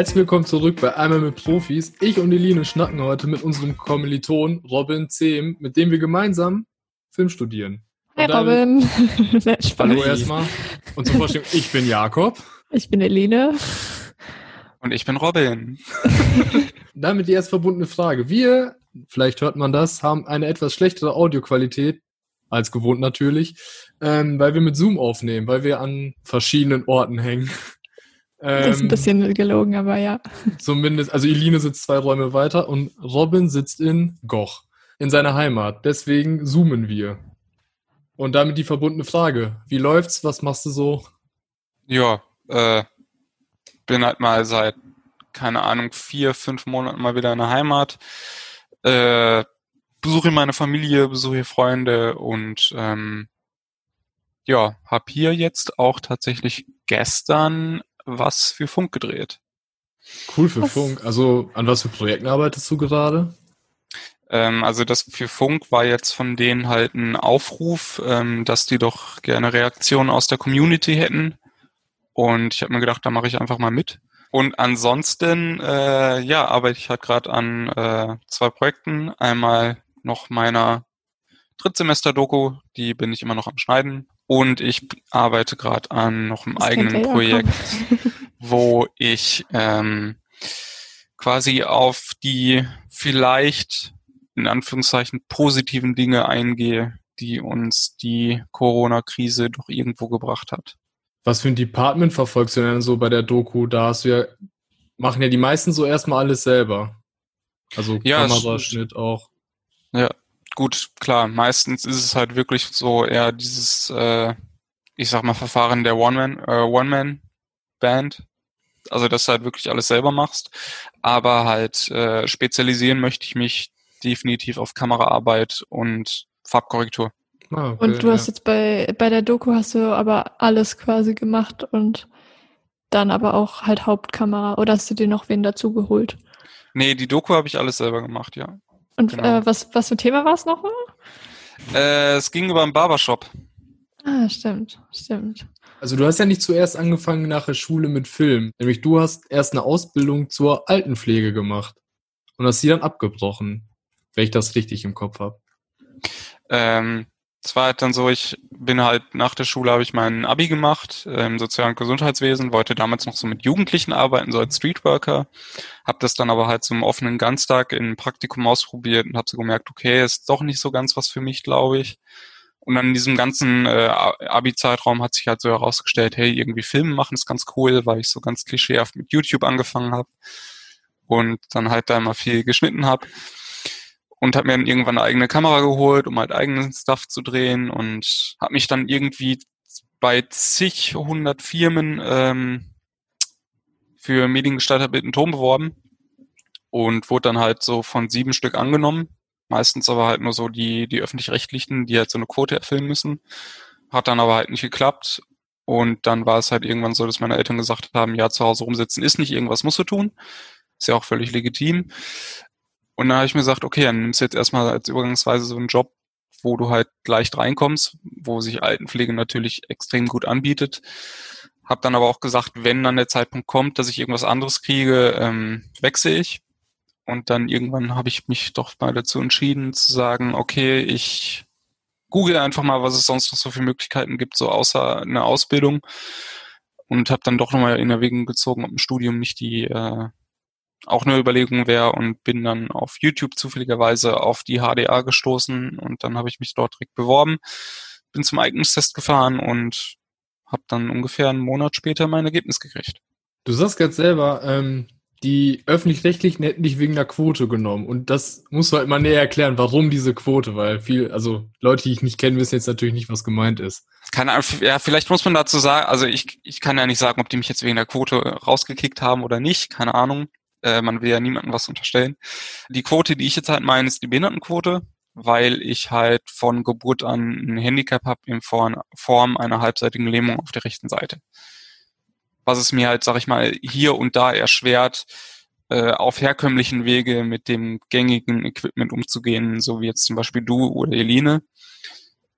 Herzlich willkommen zurück bei Einmal mit Profis. Ich und Eline schnacken heute mit unserem Kommiliton Robin Zehm, mit dem wir gemeinsam Film studieren. Hi Robin. Hallo erstmal. Und zur Vorstellung, ich bin Jakob. Ich bin Eline. Und ich bin Robin. Damit die erst verbundene Frage. Wir, vielleicht hört man das, haben eine etwas schlechtere Audioqualität, als gewohnt natürlich, ähm, weil wir mit Zoom aufnehmen, weil wir an verschiedenen Orten hängen. Das ist ein ähm, bisschen gelogen, aber ja. Zumindest, also Eline sitzt zwei Räume weiter und Robin sitzt in Goch, in seiner Heimat. Deswegen zoomen wir. Und damit die verbundene Frage. Wie läuft's? Was machst du so? Ja, äh, bin halt mal seit, keine Ahnung, vier, fünf Monaten mal wieder in der Heimat. Äh, besuche meine Familie, besuche Freunde und ähm, ja, hab hier jetzt auch tatsächlich gestern was für Funk gedreht. Cool für was? Funk. Also an was für Projekten arbeitest du gerade? Ähm, also das für Funk war jetzt von denen halt ein Aufruf, ähm, dass die doch gerne Reaktionen aus der Community hätten. Und ich habe mir gedacht, da mache ich einfach mal mit. Und ansonsten, äh, ja, arbeite ich halt gerade an äh, zwei Projekten. Einmal noch meiner Drittsemester-Doku, die bin ich immer noch am Schneiden. Und ich arbeite gerade an noch einem das eigenen Projekt, wo ich ähm, quasi auf die vielleicht in Anführungszeichen positiven Dinge eingehe, die uns die Corona-Krise doch irgendwo gebracht hat. Was für ein Department verfolgst du denn so bei der Doku? Da hast du ja, machen ja die meisten so erstmal alles selber. Also ja, Kameraschnitt auch. Ja, gut, klar, meistens ist es halt wirklich so eher dieses, äh, ich sag mal, Verfahren der One-Man, äh, One-Man-Band. Also, dass du halt wirklich alles selber machst. Aber halt äh, spezialisieren möchte ich mich definitiv auf Kameraarbeit und Farbkorrektur. Ah, okay, und du hast jetzt bei, bei der Doku hast du aber alles quasi gemacht und dann aber auch halt Hauptkamera oder hast du dir noch wen dazu geholt? Nee, die Doku habe ich alles selber gemacht, ja. Und genau. äh, was, was für ein Thema war es nochmal? Äh, es ging über einen Barbershop. Ah, stimmt, stimmt. Also du hast ja nicht zuerst angefangen nach der Schule mit Film. Nämlich du hast erst eine Ausbildung zur Altenpflege gemacht und hast sie dann abgebrochen, wenn ich das richtig im Kopf habe. Ähm, es war halt dann so, ich bin halt nach der Schule habe ich mein Abi gemacht im sozialen Gesundheitswesen, wollte damals noch so mit Jugendlichen arbeiten, so als Streetworker, habe das dann aber halt zum offenen Ganztag in Praktikum ausprobiert und habe so gemerkt, okay, ist doch nicht so ganz was für mich, glaube ich. Und dann in diesem ganzen äh, Abi-Zeitraum hat sich halt so herausgestellt, hey, irgendwie Filme machen ist ganz cool, weil ich so ganz klischeehaft mit YouTube angefangen habe und dann halt da immer viel geschnitten habe und habe mir dann irgendwann eine eigene Kamera geholt, um halt eigenen Stuff zu drehen und habe mich dann irgendwie bei zig hundert Firmen ähm, für Mediengestalter Bild Ton beworben und wurde dann halt so von sieben Stück angenommen. Meistens aber halt nur so die, die öffentlich-rechtlichen, die halt so eine Quote erfüllen müssen. Hat dann aber halt nicht geklappt. Und dann war es halt irgendwann so, dass meine Eltern gesagt haben, ja, zu Hause rumsitzen ist nicht, irgendwas musst du tun. Ist ja auch völlig legitim. Und dann habe ich mir gesagt, okay, dann nimmst du jetzt erstmal als Übergangsweise so einen Job, wo du halt leicht reinkommst, wo sich Altenpflege natürlich extrem gut anbietet. Hab dann aber auch gesagt, wenn dann der Zeitpunkt kommt, dass ich irgendwas anderes kriege, ähm, wechsle ich. Und dann irgendwann habe ich mich doch mal dazu entschieden zu sagen, okay, ich google einfach mal, was es sonst noch so für Möglichkeiten gibt, so außer eine Ausbildung. Und habe dann doch nochmal in Erwägung gezogen, ob ein Studium nicht die äh, auch eine Überlegung wäre und bin dann auf YouTube zufälligerweise auf die HDA gestoßen und dann habe ich mich dort direkt beworben, bin zum Eignungstest gefahren und habe dann ungefähr einen Monat später mein Ergebnis gekriegt. Du sagst gerade selber, ähm, die öffentlich-rechtlichen hätten dich wegen der Quote genommen. Und das musst du halt mal näher erklären, warum diese Quote, weil viel, also Leute, die ich nicht kenne, wissen jetzt natürlich nicht, was gemeint ist. Keine Ahnung, ja, vielleicht muss man dazu sagen, also ich, ich kann ja nicht sagen, ob die mich jetzt wegen der Quote rausgekickt haben oder nicht, keine Ahnung. Äh, man will ja niemandem was unterstellen. Die Quote, die ich jetzt halt meine, ist die Behindertenquote, weil ich halt von Geburt an ein Handicap habe in Form einer halbseitigen Lähmung auf der rechten Seite. Was es mir halt, sag ich mal, hier und da erschwert, äh, auf herkömmlichen Wege mit dem gängigen Equipment umzugehen, so wie jetzt zum Beispiel du oder Eline.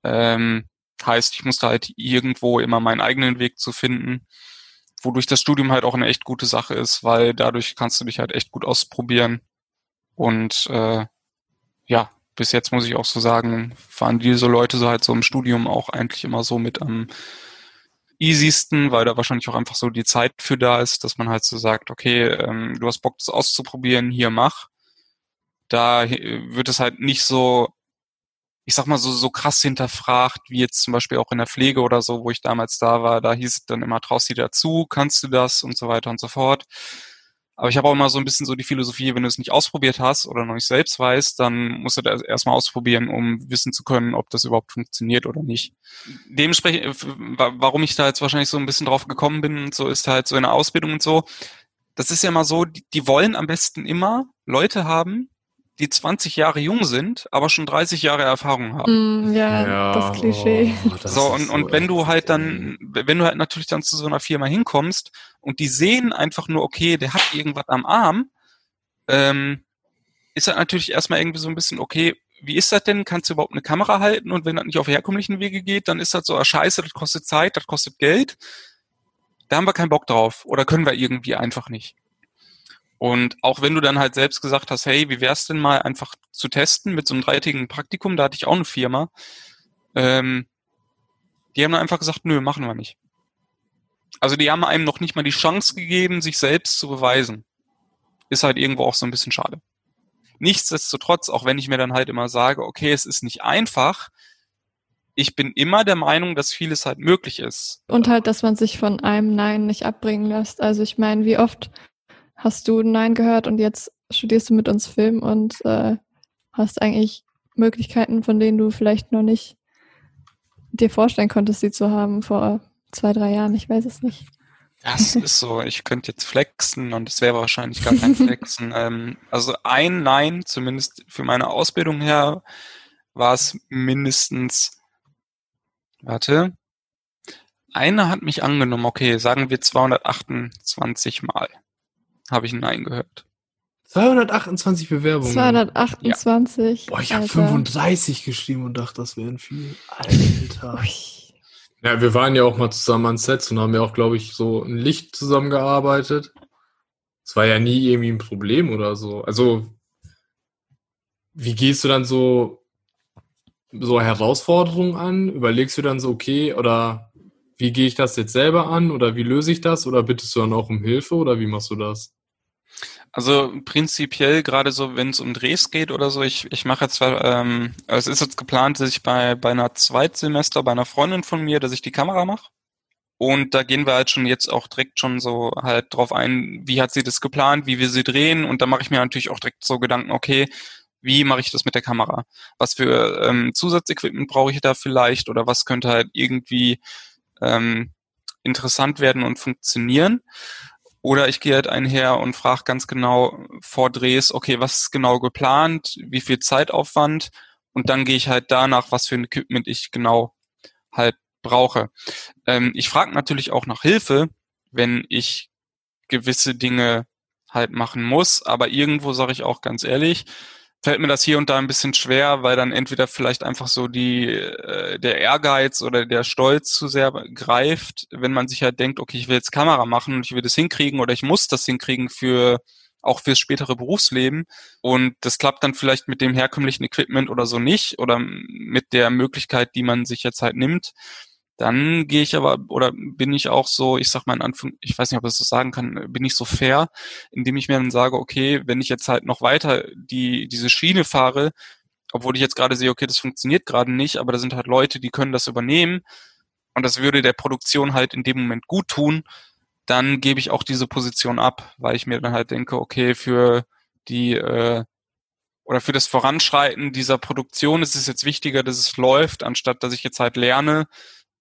Ähm, heißt, ich musste halt irgendwo immer meinen eigenen Weg zu finden wodurch das Studium halt auch eine echt gute Sache ist, weil dadurch kannst du dich halt echt gut ausprobieren. Und äh, ja, bis jetzt muss ich auch so sagen, waren diese Leute so halt so im Studium auch eigentlich immer so mit am easiesten, weil da wahrscheinlich auch einfach so die Zeit für da ist, dass man halt so sagt, okay, ähm, du hast Bock, das auszuprobieren, hier mach. Da wird es halt nicht so, ich sag mal, so, so krass hinterfragt, wie jetzt zum Beispiel auch in der Pflege oder so, wo ich damals da war, da hieß es dann immer, traust dir dazu, kannst du das und so weiter und so fort. Aber ich habe auch immer so ein bisschen so die Philosophie, wenn du es nicht ausprobiert hast oder noch nicht selbst weißt, dann musst du das erstmal ausprobieren, um wissen zu können, ob das überhaupt funktioniert oder nicht. Dementsprechend, äh, warum ich da jetzt wahrscheinlich so ein bisschen drauf gekommen bin und so, ist halt so in der Ausbildung und so. Das ist ja immer so, die wollen am besten immer Leute haben, die 20 Jahre jung sind, aber schon 30 Jahre Erfahrung haben. Mm, ja, ja, das Klischee. Oh, das so, und, so und wenn du halt dann, wenn du halt natürlich dann zu so einer Firma hinkommst und die sehen einfach nur, okay, der hat irgendwas am Arm, ähm, ist halt natürlich erstmal irgendwie so ein bisschen, okay, wie ist das denn? Kannst du überhaupt eine Kamera halten? Und wenn das nicht auf herkömmlichen Wege geht, dann ist das so, ah, scheiße, das kostet Zeit, das kostet Geld. Da haben wir keinen Bock drauf. Oder können wir irgendwie einfach nicht. Und auch wenn du dann halt selbst gesagt hast, hey, wie wär's denn mal einfach zu testen mit so einem dreitägigen Praktikum, da hatte ich auch eine Firma, ähm, die haben dann einfach gesagt, nö, machen wir nicht. Also die haben einem noch nicht mal die Chance gegeben, sich selbst zu beweisen. Ist halt irgendwo auch so ein bisschen schade. Nichtsdestotrotz, auch wenn ich mir dann halt immer sage, okay, es ist nicht einfach, ich bin immer der Meinung, dass vieles halt möglich ist. Und halt, dass man sich von einem Nein nicht abbringen lässt. Also ich meine, wie oft hast du Nein gehört und jetzt studierst du mit uns Film und äh, hast eigentlich Möglichkeiten, von denen du vielleicht noch nicht dir vorstellen konntest, sie zu haben vor zwei, drei Jahren. Ich weiß es nicht. Das ist so. Ich könnte jetzt flexen und es wäre wahrscheinlich gar kein Flexen. ähm, also ein Nein, zumindest für meine Ausbildung her, war es mindestens, warte, einer hat mich angenommen, okay, sagen wir 228 Mal habe ich Nein gehört. 228 Bewerbungen. 228. Ja. Boah, ich habe 35 geschrieben und dachte, das wären viel. Alter. ja, wir waren ja auch mal zusammen an Sets und haben ja auch, glaube ich, so ein Licht zusammengearbeitet. Es war ja nie irgendwie ein Problem oder so. Also, wie gehst du dann so, so Herausforderungen an? Überlegst du dann so, okay, oder wie gehe ich das jetzt selber an oder wie löse ich das oder bittest du dann auch um Hilfe oder wie machst du das? Also prinzipiell gerade so, wenn es um Drehs geht oder so, ich, ich mache jetzt ähm, es ist jetzt geplant, dass ich bei, bei einer Zweitsemester bei einer Freundin von mir, dass ich die Kamera mache. Und da gehen wir halt schon jetzt auch direkt schon so halt drauf ein, wie hat sie das geplant, wie wir sie drehen. Und da mache ich mir natürlich auch direkt so Gedanken, okay, wie mache ich das mit der Kamera? Was für ähm, Zusatzequipment brauche ich da vielleicht oder was könnte halt irgendwie ähm, interessant werden und funktionieren? Oder ich gehe halt einher und frage ganz genau vor Drehs, okay, was ist genau geplant, wie viel Zeitaufwand und dann gehe ich halt danach, was für ein Equipment ich genau halt brauche. Ähm, ich frage natürlich auch nach Hilfe, wenn ich gewisse Dinge halt machen muss, aber irgendwo sage ich auch ganz ehrlich, fällt mir das hier und da ein bisschen schwer, weil dann entweder vielleicht einfach so die äh, der Ehrgeiz oder der Stolz zu sehr greift, wenn man sich halt denkt, okay, ich will jetzt Kamera machen und ich will das hinkriegen oder ich muss das hinkriegen für auch fürs spätere Berufsleben. Und das klappt dann vielleicht mit dem herkömmlichen Equipment oder so nicht oder mit der Möglichkeit, die man sich jetzt halt nimmt dann gehe ich aber oder bin ich auch so, ich sag mal in Anführung, ich weiß nicht, ob ich das so sagen kann, bin ich so fair, indem ich mir dann sage, okay, wenn ich jetzt halt noch weiter die diese Schiene fahre, obwohl ich jetzt gerade sehe, okay, das funktioniert gerade nicht, aber da sind halt Leute, die können das übernehmen und das würde der Produktion halt in dem Moment gut tun, dann gebe ich auch diese Position ab, weil ich mir dann halt denke, okay, für die äh, oder für das Voranschreiten dieser Produktion ist es jetzt wichtiger, dass es läuft, anstatt dass ich jetzt halt lerne,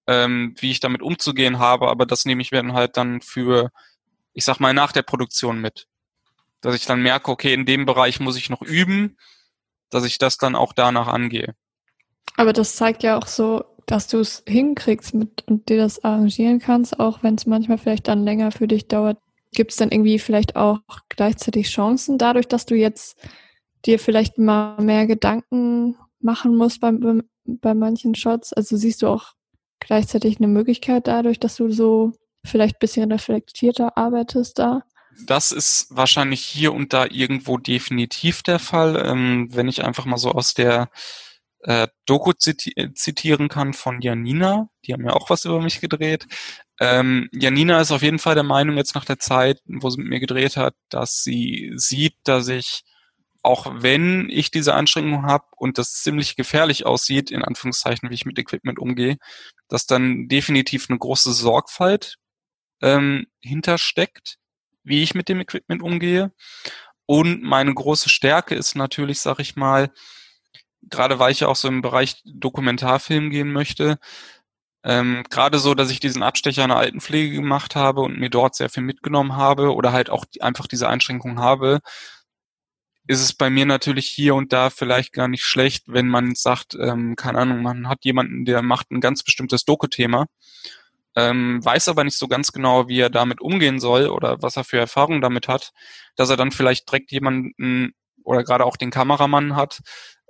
ähm, wie ich damit umzugehen habe, aber das nehme ich mir dann halt dann für, ich sag mal, nach der Produktion mit. Dass ich dann merke, okay, in dem Bereich muss ich noch üben, dass ich das dann auch danach angehe. Aber das zeigt ja auch so, dass du es hinkriegst mit und dir das arrangieren kannst, auch wenn es manchmal vielleicht dann länger für dich dauert. Gibt es dann irgendwie vielleicht auch gleichzeitig Chancen dadurch, dass du jetzt dir vielleicht mal mehr Gedanken machen musst bei, bei manchen Shots? Also siehst du auch gleichzeitig eine Möglichkeit dadurch, dass du so vielleicht ein bisschen reflektierter arbeitest da? Das ist wahrscheinlich hier und da irgendwo definitiv der Fall. Ähm, wenn ich einfach mal so aus der äh, Doku ziti zitieren kann von Janina, die haben ja auch was über mich gedreht. Ähm, Janina ist auf jeden Fall der Meinung jetzt nach der Zeit, wo sie mit mir gedreht hat, dass sie sieht, dass ich auch wenn ich diese Anstrengung habe und das ziemlich gefährlich aussieht, in Anführungszeichen, wie ich mit Equipment umgehe, dass dann definitiv eine große Sorgfalt ähm, hintersteckt, wie ich mit dem Equipment umgehe. Und meine große Stärke ist natürlich, sag ich mal, gerade weil ich ja auch so im Bereich Dokumentarfilm gehen möchte, ähm, gerade so, dass ich diesen Abstecher in der Altenpflege gemacht habe und mir dort sehr viel mitgenommen habe oder halt auch einfach diese Einschränkung habe, ist es bei mir natürlich hier und da vielleicht gar nicht schlecht, wenn man sagt, ähm, keine Ahnung, man hat jemanden, der macht ein ganz bestimmtes Doku-Thema, ähm, weiß aber nicht so ganz genau, wie er damit umgehen soll oder was er für Erfahrungen damit hat, dass er dann vielleicht direkt jemanden oder gerade auch den Kameramann hat,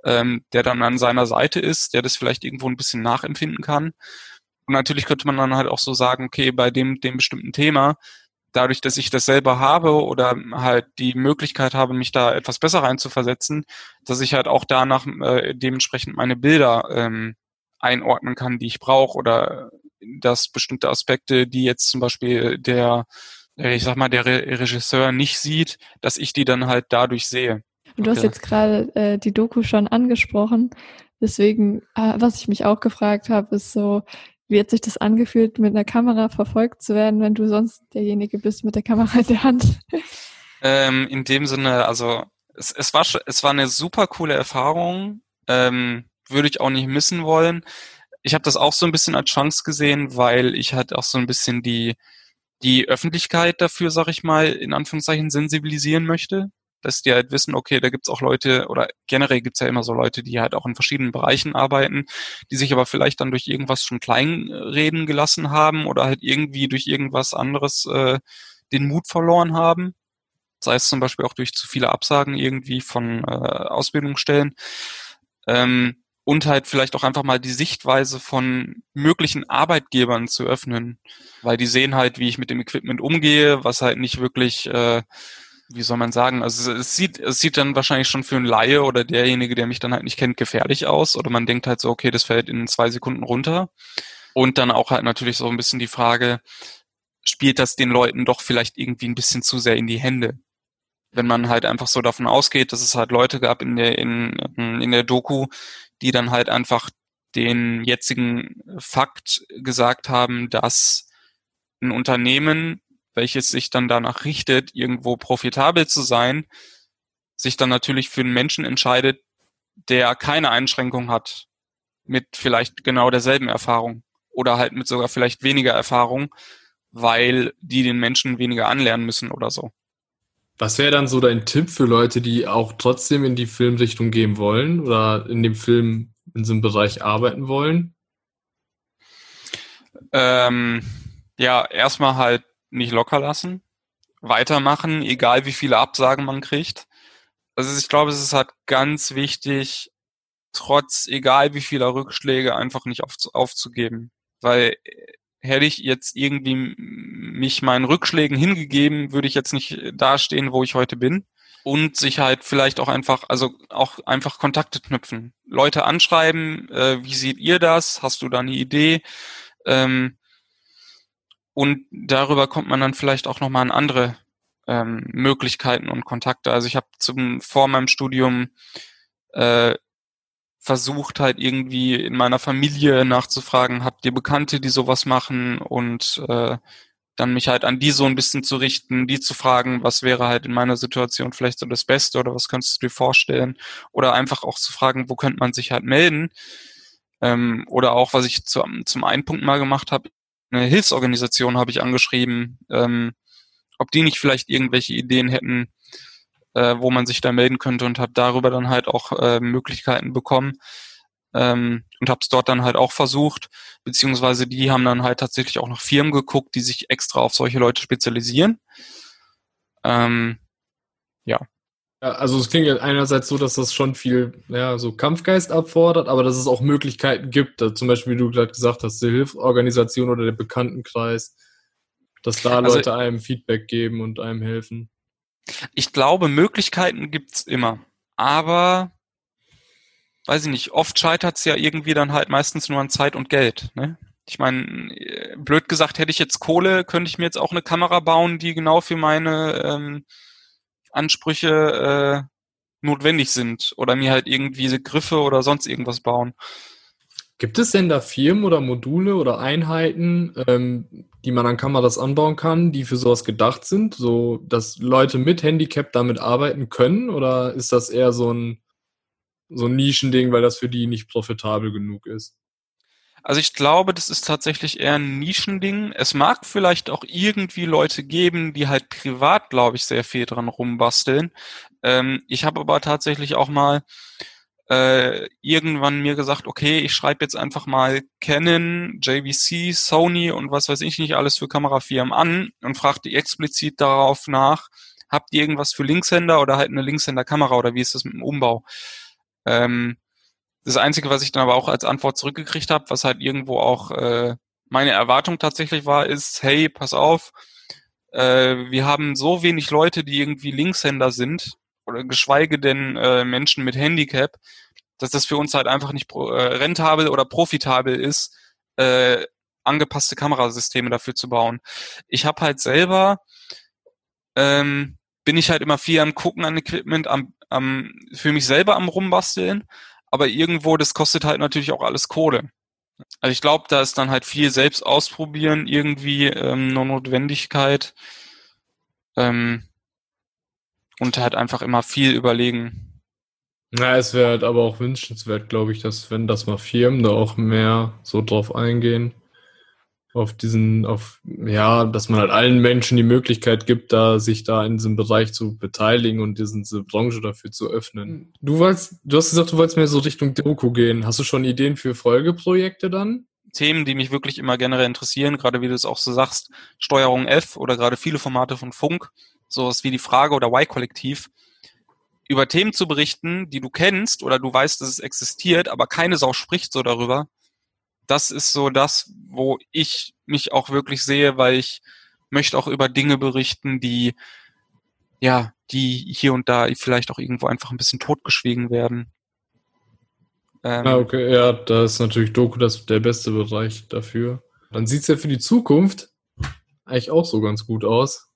ähm, der dann an seiner Seite ist, der das vielleicht irgendwo ein bisschen nachempfinden kann. Und natürlich könnte man dann halt auch so sagen, okay, bei dem, dem bestimmten Thema, dadurch, dass ich das selber habe oder halt die Möglichkeit habe, mich da etwas besser reinzuversetzen, dass ich halt auch danach äh, dementsprechend meine Bilder ähm, einordnen kann, die ich brauche oder dass bestimmte Aspekte, die jetzt zum Beispiel der, ich sag mal, der Re Regisseur nicht sieht, dass ich die dann halt dadurch sehe. Und du okay. hast jetzt gerade äh, die Doku schon angesprochen. Deswegen, äh, was ich mich auch gefragt habe, ist so, wie hat sich das angefühlt, mit einer Kamera verfolgt zu werden, wenn du sonst derjenige bist mit der Kamera in der Hand? Ähm, in dem Sinne, also es, es, war, es war eine super coole Erfahrung. Ähm, würde ich auch nicht missen wollen. Ich habe das auch so ein bisschen als Chance gesehen, weil ich halt auch so ein bisschen die, die Öffentlichkeit dafür, sag ich mal, in Anführungszeichen sensibilisieren möchte dass die halt wissen, okay, da gibt's auch Leute, oder generell gibt's ja immer so Leute, die halt auch in verschiedenen Bereichen arbeiten, die sich aber vielleicht dann durch irgendwas schon kleinreden gelassen haben oder halt irgendwie durch irgendwas anderes äh, den Mut verloren haben. Sei es zum Beispiel auch durch zu viele Absagen irgendwie von äh, Ausbildungsstellen. Ähm, und halt vielleicht auch einfach mal die Sichtweise von möglichen Arbeitgebern zu öffnen, weil die sehen halt, wie ich mit dem Equipment umgehe, was halt nicht wirklich äh, wie soll man sagen, also es sieht, es sieht dann wahrscheinlich schon für einen Laie oder derjenige, der mich dann halt nicht kennt, gefährlich aus. Oder man denkt halt so, okay, das fällt in zwei Sekunden runter. Und dann auch halt natürlich so ein bisschen die Frage, spielt das den Leuten doch vielleicht irgendwie ein bisschen zu sehr in die Hände? Wenn man halt einfach so davon ausgeht, dass es halt Leute gab in der, in, in der Doku, die dann halt einfach den jetzigen Fakt gesagt haben, dass ein Unternehmen welches sich dann danach richtet, irgendwo profitabel zu sein, sich dann natürlich für einen Menschen entscheidet, der keine Einschränkung hat, mit vielleicht genau derselben Erfahrung oder halt mit sogar vielleicht weniger Erfahrung, weil die den Menschen weniger anlernen müssen oder so. Was wäre dann so dein Tipp für Leute, die auch trotzdem in die Filmrichtung gehen wollen oder in dem Film in so einem Bereich arbeiten wollen? Ähm, ja, erstmal halt nicht locker lassen, weitermachen, egal wie viele Absagen man kriegt. Also ich glaube, es ist halt ganz wichtig, trotz, egal wie vieler Rückschläge, einfach nicht auf, aufzugeben. Weil äh, hätte ich jetzt irgendwie mich meinen Rückschlägen hingegeben, würde ich jetzt nicht dastehen, wo ich heute bin. Und sich halt vielleicht auch einfach, also auch einfach Kontakte knüpfen. Leute anschreiben, äh, wie seht ihr das? Hast du da eine Idee? Ähm, und darüber kommt man dann vielleicht auch nochmal an andere ähm, Möglichkeiten und Kontakte. Also ich habe zum vor meinem Studium äh, versucht halt irgendwie in meiner Familie nachzufragen, habt ihr Bekannte, die sowas machen? Und äh, dann mich halt an die so ein bisschen zu richten, die zu fragen, was wäre halt in meiner Situation vielleicht so das Beste oder was könntest du dir vorstellen? Oder einfach auch zu fragen, wo könnte man sich halt melden? Ähm, oder auch, was ich zu, zum einen Punkt mal gemacht habe, eine Hilfsorganisation habe ich angeschrieben, ähm, ob die nicht vielleicht irgendwelche Ideen hätten, äh, wo man sich da melden könnte und habe darüber dann halt auch äh, Möglichkeiten bekommen ähm, und habe es dort dann halt auch versucht, beziehungsweise die haben dann halt tatsächlich auch noch Firmen geguckt, die sich extra auf solche Leute spezialisieren. Ähm, ja, ja, also es klingt einerseits so, dass das schon viel, ja, so Kampfgeist abfordert, aber dass es auch Möglichkeiten gibt. Zum Beispiel, wie du gerade gesagt hast, die Hilfsorganisation oder der Bekanntenkreis. dass da Also- Leute einem Feedback geben und einem helfen. Ich glaube, Möglichkeiten gibt's immer. Aber, weiß ich nicht, oft scheitert's ja irgendwie dann halt meistens nur an Zeit und Geld. Ne? Ich meine, äh, blöd gesagt, hätte ich jetzt Kohle, könnte ich mir jetzt auch eine Kamera bauen, die genau für meine ähm, Ansprüche äh, notwendig sind. Oder mir halt irgendwie diese Griffe oder sonst irgendwas bauen. Gibt es denn da Firmen oder Module oder Einheiten, ähm, die man an Kameras anbauen kann, die für sowas gedacht sind, so dass Leute mit Handicap damit arbeiten können? Oder ist das eher so ein, so ein Nischending, weil das für die nicht profitabel genug ist? Also ich glaube, das ist tatsächlich eher ein Nischending. Es mag vielleicht auch irgendwie Leute geben, die halt privat, glaube ich, sehr viel dran rumbasteln. Ähm, ich habe aber tatsächlich auch mal äh, irgendwann mir gesagt, okay, ich schreibe jetzt einfach mal Canon, JVC, Sony und was weiß ich nicht alles für Kamerafirmen an und fragte explizit darauf nach, habt ihr irgendwas für Linkshänder oder halt eine Linkshänder-Kamera oder wie ist das mit dem Umbau? Ähm, das Einzige, was ich dann aber auch als Antwort zurückgekriegt habe, was halt irgendwo auch äh, meine Erwartung tatsächlich war, ist, hey, pass auf, äh, wir haben so wenig Leute, die irgendwie Linkshänder sind, oder geschweige denn äh, Menschen mit Handicap, dass das für uns halt einfach nicht pro, äh, rentabel oder profitabel ist, äh, angepasste Kamerasysteme dafür zu bauen. Ich habe halt selber, ähm, bin ich halt immer viel am Gucken an Equipment, am, am, für mich selber am Rumbasteln, aber irgendwo, das kostet halt natürlich auch alles Kohle. Also ich glaube, da ist dann halt viel selbst ausprobieren, irgendwie ähm, eine Notwendigkeit ähm, und halt einfach immer viel überlegen. Na, es wäre halt aber auch wünschenswert, glaube ich, dass wenn das mal Firmen da auch mehr so drauf eingehen, auf diesen, auf, ja, dass man halt allen Menschen die Möglichkeit gibt, da sich da in diesem Bereich zu beteiligen und diesen, diese Branche dafür zu öffnen. Du wolltest, du hast gesagt, du wolltest mehr so Richtung Doku gehen. Hast du schon Ideen für Folgeprojekte dann? Themen, die mich wirklich immer generell interessieren, gerade wie du es auch so sagst, Steuerung F oder gerade viele Formate von Funk, sowas wie die Frage oder Y-Kollektiv, über Themen zu berichten, die du kennst oder du weißt, dass es existiert, aber keine Sau spricht so darüber. Das ist so das, wo ich mich auch wirklich sehe, weil ich möchte auch über Dinge berichten, die, ja, die hier und da vielleicht auch irgendwo einfach ein bisschen totgeschwiegen werden. Ähm, Ah, okay, ja, da ist natürlich Doku das der beste Bereich dafür. Dann sieht's ja für die Zukunft eigentlich auch so ganz gut aus.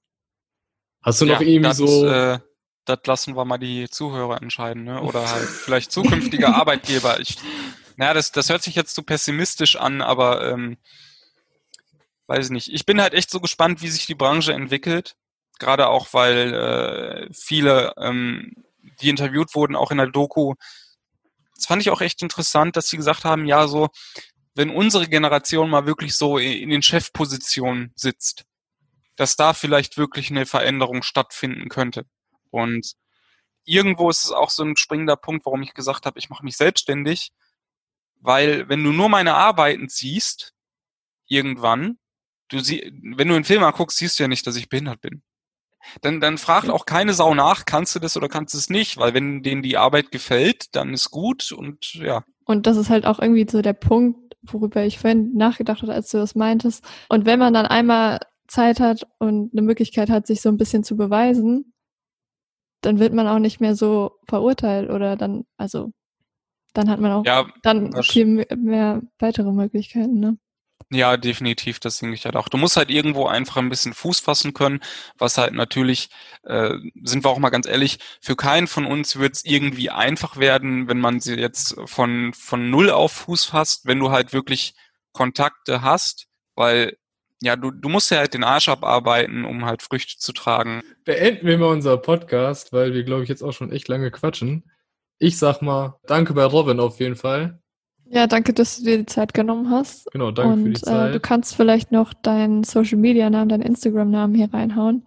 Hast du noch ja, irgendwie das, so. Äh, das lassen wir mal die Zuhörer entscheiden, ne? Oder halt vielleicht zukünftige Arbeitgeber. Ich, naja, das, das hört sich jetzt zu pessimistisch an, aber ähm, weiß ich nicht. Ich bin halt echt so gespannt, wie sich die Branche entwickelt. Gerade auch, weil äh, viele, ähm, die interviewt wurden, auch in der Doku, das fand ich auch echt interessant, dass sie gesagt haben, ja, so, wenn unsere Generation mal wirklich so in den Chefpositionen sitzt, dass da vielleicht wirklich eine Veränderung stattfinden könnte. Und irgendwo ist es auch so ein springender Punkt, warum ich gesagt habe, ich mache mich selbstständig, weil wenn du nur meine Arbeiten siehst, irgendwann, du sie, wenn du einen Film anguckst, siehst du ja nicht, dass ich behindert bin. Dann, dann fragt auch keine Sau nach, kannst du das oder kannst du es nicht, weil wenn denen die Arbeit gefällt, dann ist gut und ja. Und das ist halt auch irgendwie so der Punkt, worüber ich vorhin nachgedacht habe, als du das meintest. Und wenn man dann einmal Zeit hat und eine Möglichkeit hat, sich so ein bisschen zu beweisen, dann wird man auch nicht mehr so verurteilt oder dann, also, dann hat man auch Ja, dann das- viel mehr- mehr weitere Möglichkeiten, ne? Ja, definitiv, das denke ich halt auch. Du musst halt irgendwo einfach ein bisschen Fuß fassen können, was halt natürlich, äh, sind wir auch mal ganz ehrlich, für keinen von uns wird es irgendwie einfach werden, wenn man sie jetzt von, von null auf Fuß fasst, wenn du halt wirklich Kontakte hast, weil ja, du, du musst ja halt den Arsch abarbeiten, um halt Früchte zu tragen. Beenden wir mal unser Podcast, weil wir, glaube ich, jetzt auch schon echt lange quatschen. Ich sag mal, danke bei Robin auf jeden Fall. Ja, danke, dass du dir die Zeit genommen hast. Genau, danke für die Und äh, du Zeit. kannst vielleicht noch deinen Social Media Namen, deinen Instagram Namen hier reinhauen,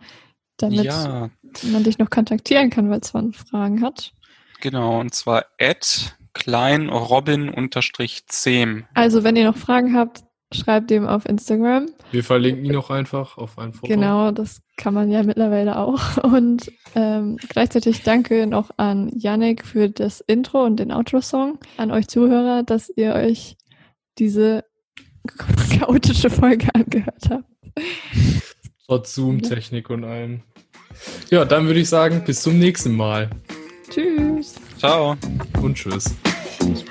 damit Ja, man dich noch kontaktieren kann, weil es man Fragen hat. genau, und zwar at kleinrobin-zem. Also, wenn ihr noch Fragen habt, schreibt dem auf Instagram. wir verlinken ihn auch einfach auf ein Foto. Genau, das kann man ja mittlerweile auch. Und ähm, gleichzeitig danke noch an Yannick für das Intro und den Outro-Song. An euch Zuhörer, dass ihr euch diese chaotische Folge angehört habt. Trotz Zoom-Technik und allem. Ja, dann würde ich sagen, bis zum nächsten Mal. Tschüss. Ciao. Und tschüss. Tschüss.